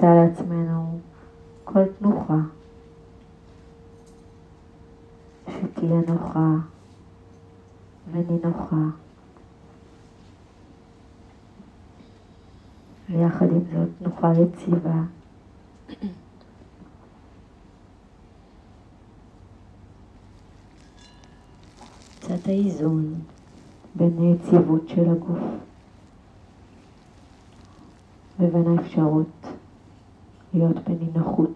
נמצא לעצמנו כל תנוחה שתהיה נוחה ונינוחה. ויחד עם זאת תנוחה יציבה. קצת האיזון בין היציבות של הגוף לבין האפשרות להיות בנינוחות.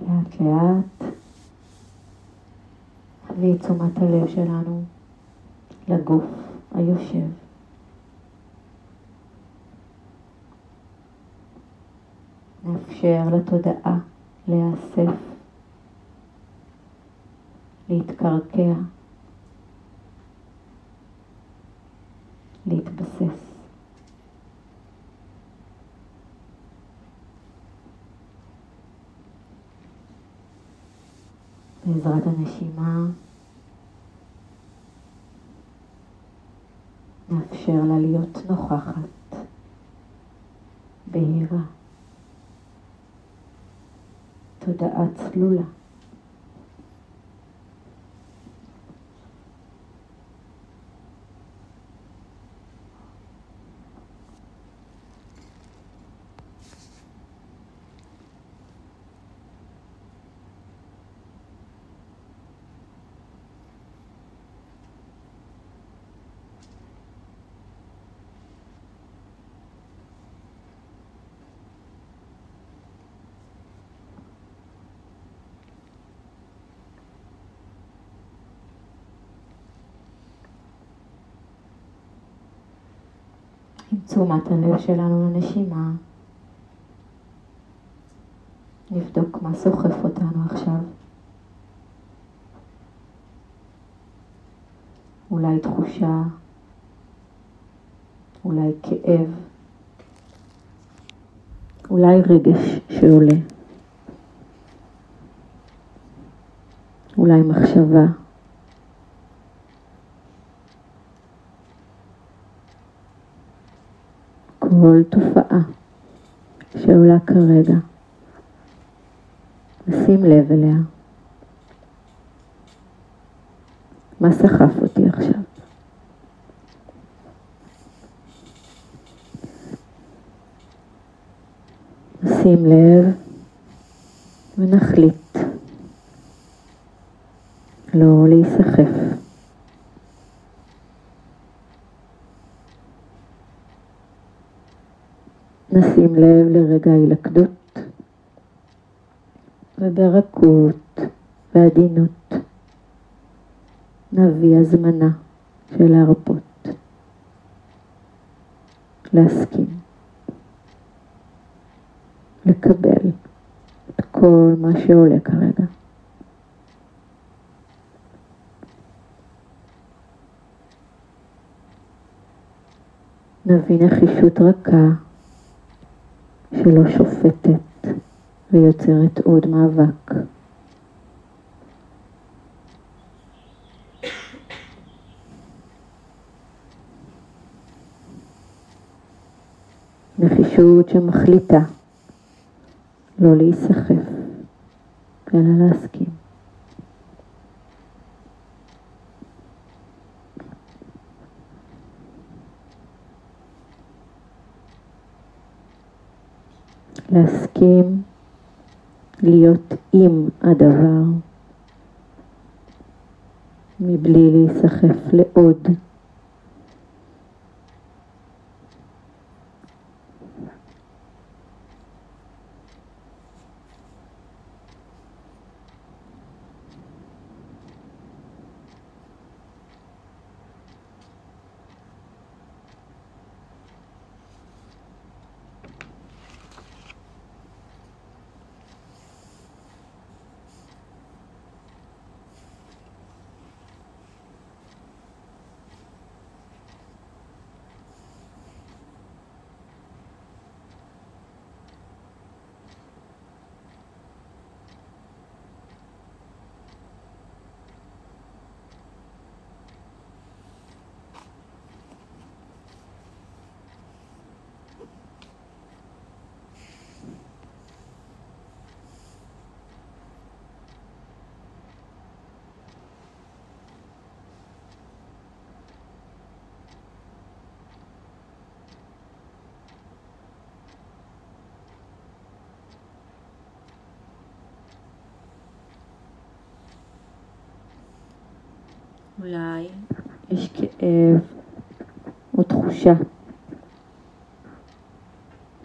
לאט לאט נביא את תשומת הלב שלנו לגוף היושב. נאפשר לתודעה להיאסף, להתקרקע, להתבסס. בעזרת הנשימה נאפשר לה להיות נוכחת, בהירה, תודעה צלולה. עם תשומת הלב שלנו לנשימה. נבדוק מה סוחף אותנו עכשיו. אולי תחושה, אולי כאב, אולי רגש שעולה, אולי מחשבה. כל תופעה שעולה כרגע, לשים לב אליה. מה סחף אותי עכשיו? נשים לב ונחליט לא להיסחף. נשים לב לרגע ההילכדות וברכות ועדינות נביא הזמנה של להרפות, להסכים, לקבל את כל מה שעולה כרגע. נביא נחישות רכה שלא שופטת ויוצרת עוד מאבק. נחישות שמחליטה לא להיסחף, אלא להסכים. להסכים להיות עם הדבר, מבלי להיסחף לעוד. אולי יש כאב או תחושה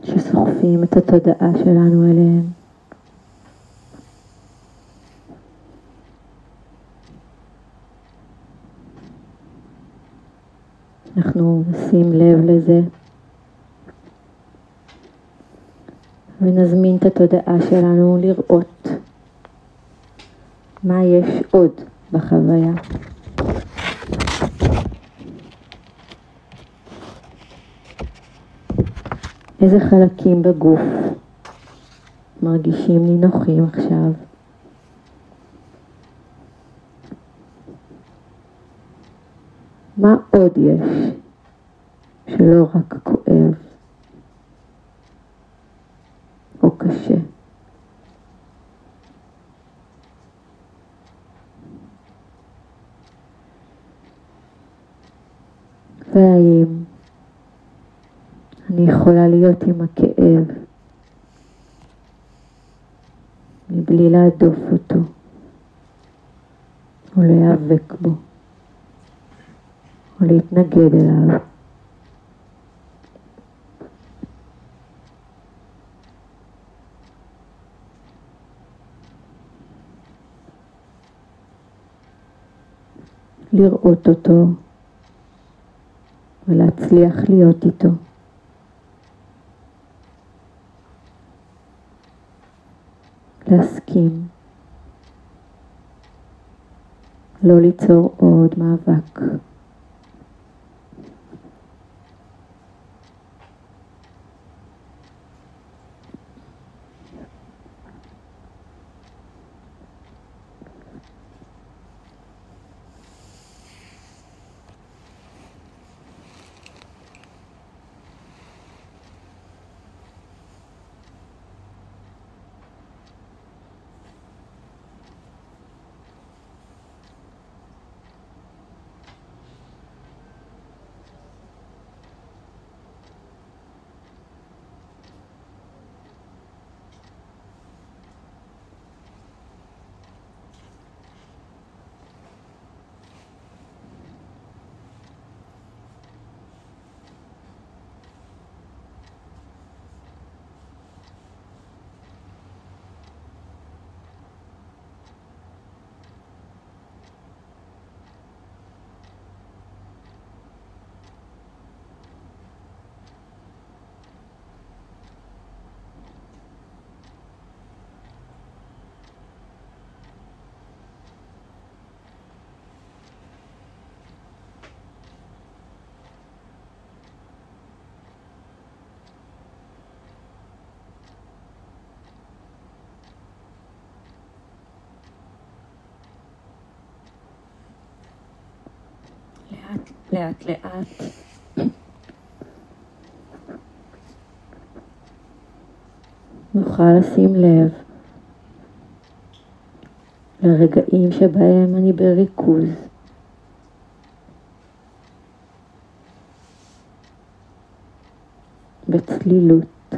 שסוחפים את התודעה שלנו אליהם. אנחנו נשים לב לזה ונזמין את התודעה שלנו לראות מה יש עוד בחוויה. איזה חלקים בגוף מרגישים נינוחים עכשיו? מה עוד יש שלא רק כואב או קשה? והאם אני יכולה להיות עם הכאב מבלי להדוף אותו או להיאבק בו או להתנגד אליו. לראות אותו ולהצליח להיות איתו. להסכים, לא ליצור עוד מאבק. לאט לאט. נוכל לשים לב לרגעים שבהם אני בריכוז. בצלילות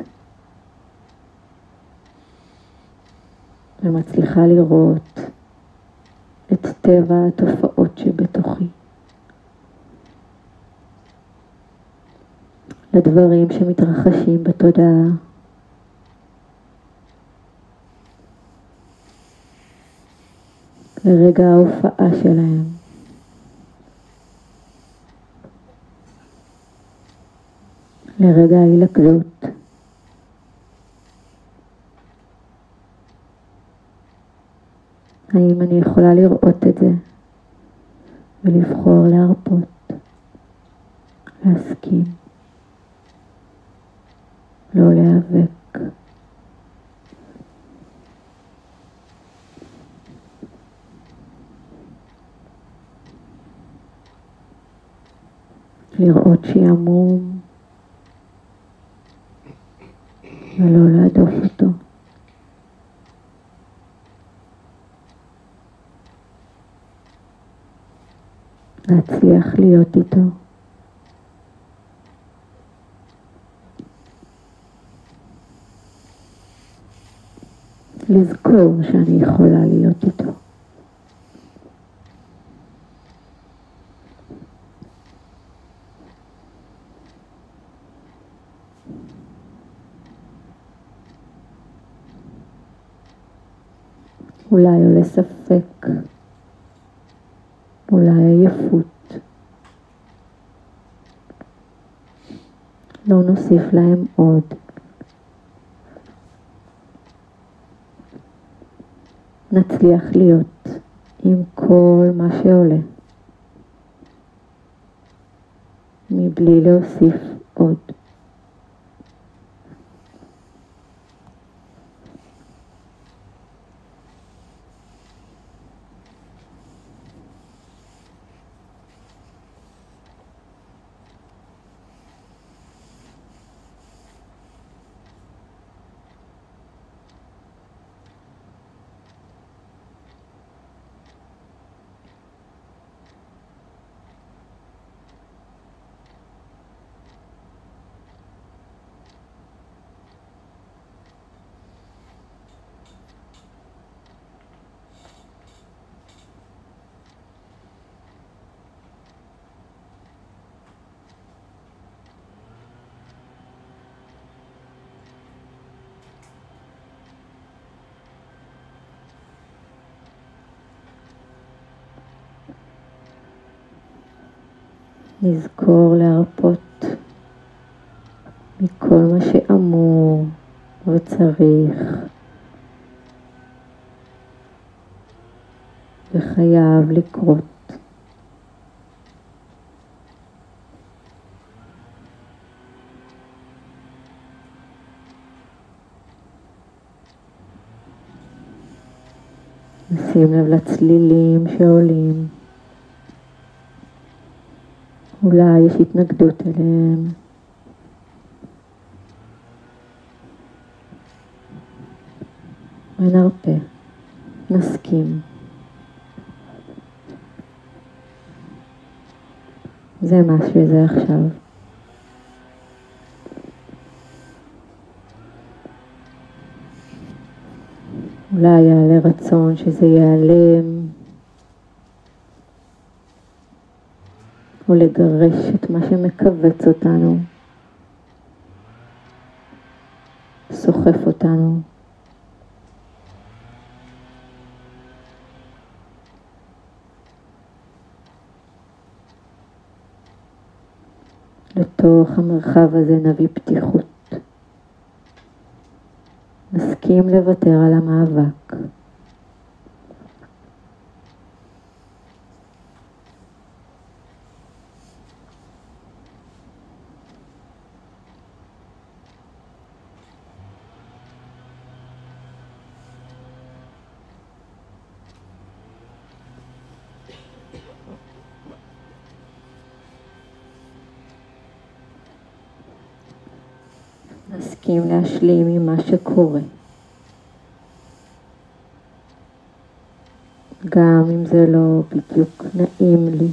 ומצליחה לראות את טבע התופעות שבתוכי. לדברים שמתרחשים בתודעה. לרגע ההופעה שלהם. לרגע ההילכדות. האם אני יכולה לראות את זה ולבחור להרפות, להסכים? לא להיאבק. לראות שעמום ולא להדוף אותו. להצליח להיות איתו. לזכור שאני יכולה להיות איתו. אולי עולה ספק, אולי עייפות. לא נוסיף להם עוד. נצליח להיות עם כל מה שעולה, מבלי להוסיף עוד. נזכור להרפות מכל מה שאמור וצריך וחייב לקרות. נשים לב לצלילים שעולים. אולי יש התנגדות אליהם. ונרפה, נסכים. זה מה שזה עכשיו. אולי יעלה רצון שזה ייעלם. או לגרש את מה שמכווץ אותנו, סוחף אותנו. לתוך המרחב הזה נביא פתיחות. נסכים לוותר על המאבק. נסכים להשלים עם מה שקורה. גם אם זה לא בדיוק נעים לי.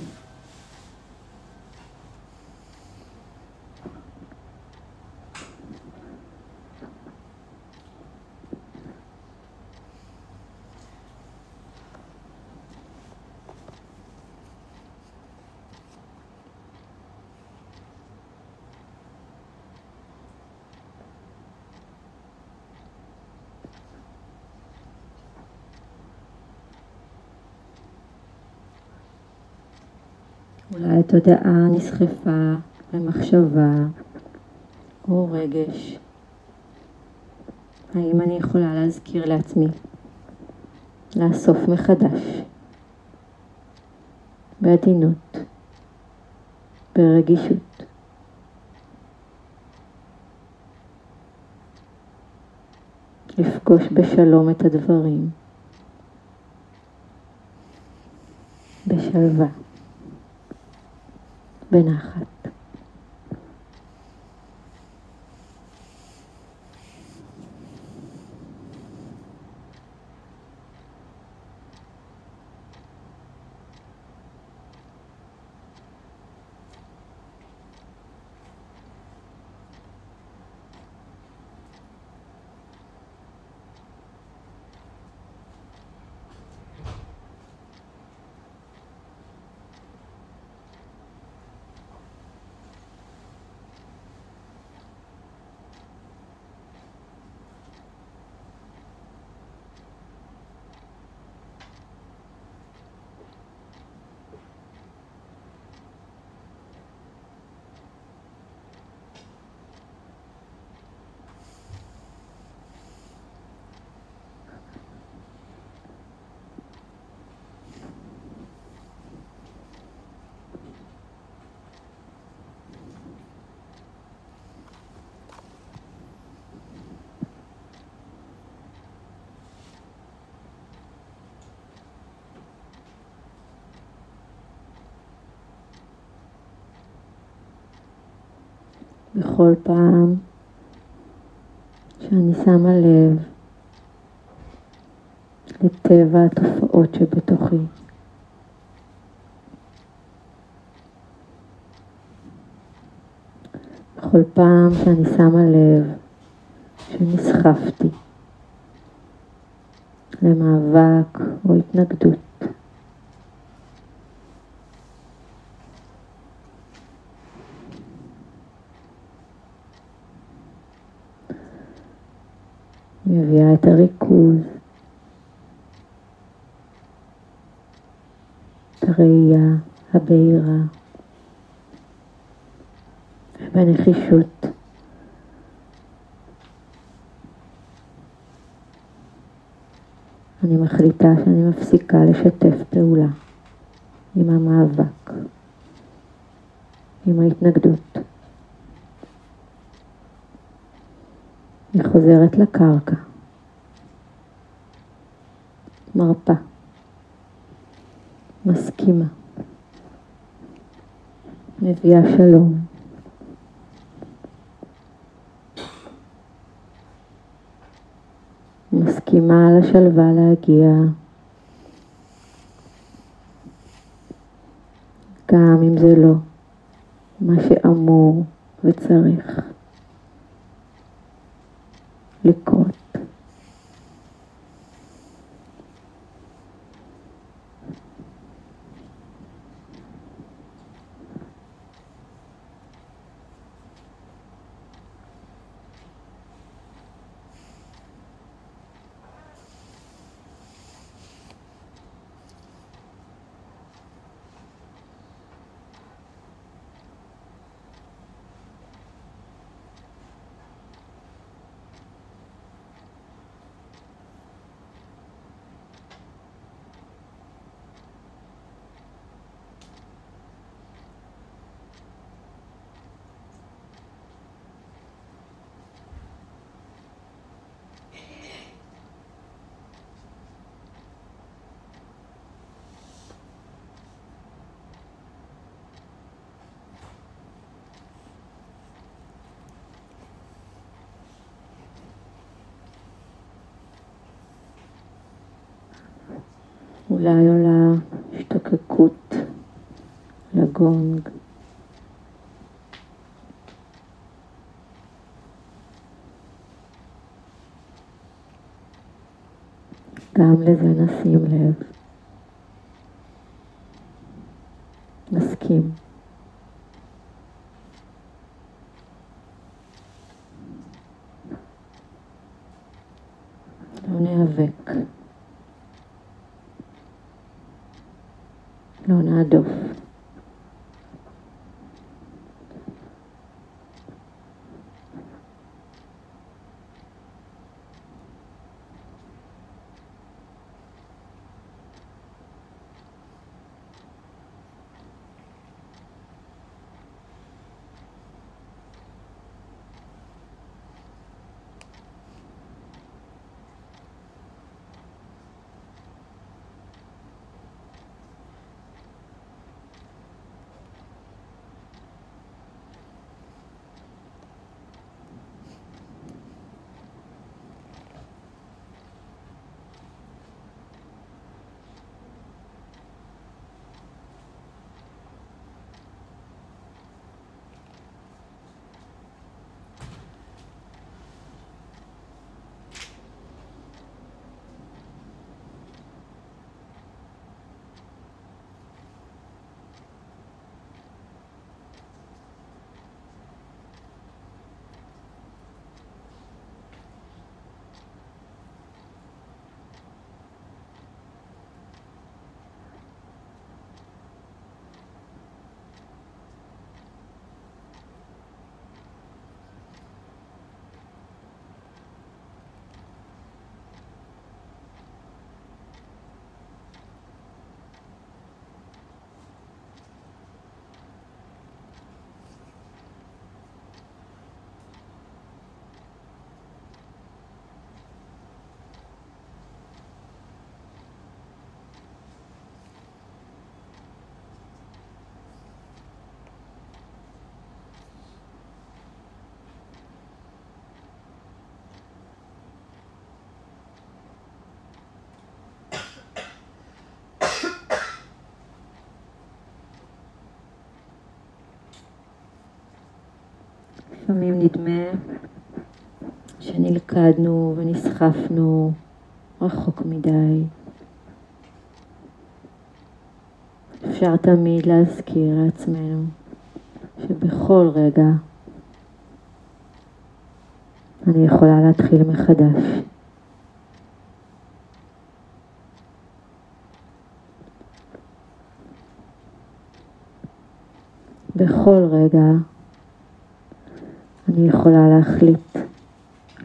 אולי התודעה נסחפה למחשבה או רגש. האם אני יכולה להזכיר לעצמי לאסוף מחדש בעדינות, ברגישות. לפגוש בשלום את הדברים, בשלווה. בנחת. בכל פעם שאני שמה לב לטבע התופעות שבתוכי. בכל פעם שאני שמה לב שנסחפתי למאבק או התנגדות. מביאה את הריכוז, את הראייה הבהירה, ובנחישות אני מחליטה שאני מפסיקה לשתף פעולה עם המאבק, עם ההתנגדות. היא חוזרת לקרקע, מרפה, מסכימה, מביאה שלום. מסכימה על השלווה להגיע גם אם זה לא מה שאמור וצריך. לקרות. אולי עולה השתוקקות לגונג. גם לזה נשים לב. נסכים. לא ניאבק. לא לפעמים נדמה שנלכדנו ונסחפנו רחוק מדי. אפשר תמיד להזכיר לעצמנו שבכל רגע אני יכולה להתחיל מחדש. בכל רגע אני יכולה להחליט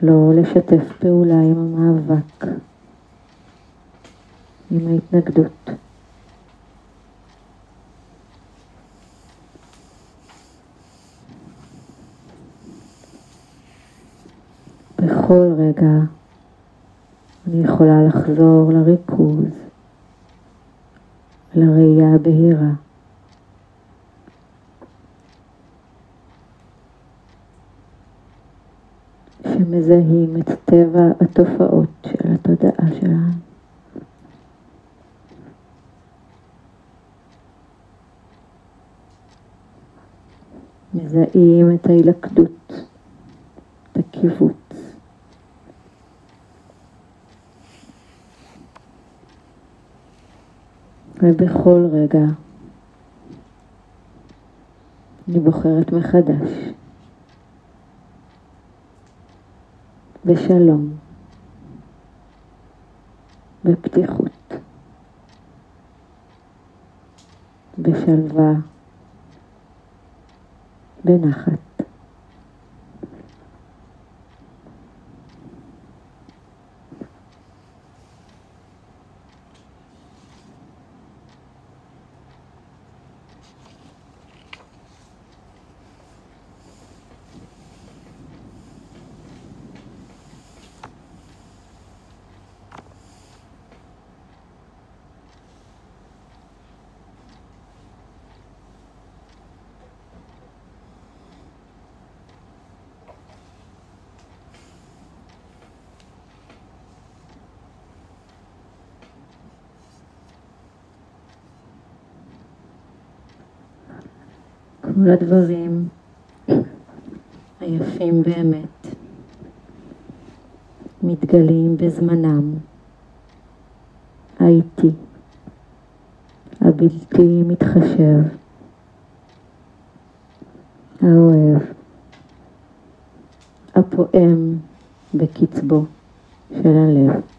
לא לשתף פעולה עם המאבק, עם ההתנגדות. בכל רגע אני יכולה לחזור לריכוז, לראייה הבהירה. שמזהים את טבע התופעות של התודעה שלנו. מזהים את ההילכדות, את הקיבוץ. ובכל רגע אני בוחרת מחדש בשלום, בפתיחות, בשלווה, בנחת. כל הדברים היפים באמת מתגלים בזמנם האיטי, הבלתי מתחשב, האוהב, הפועם בקצבו של הלב.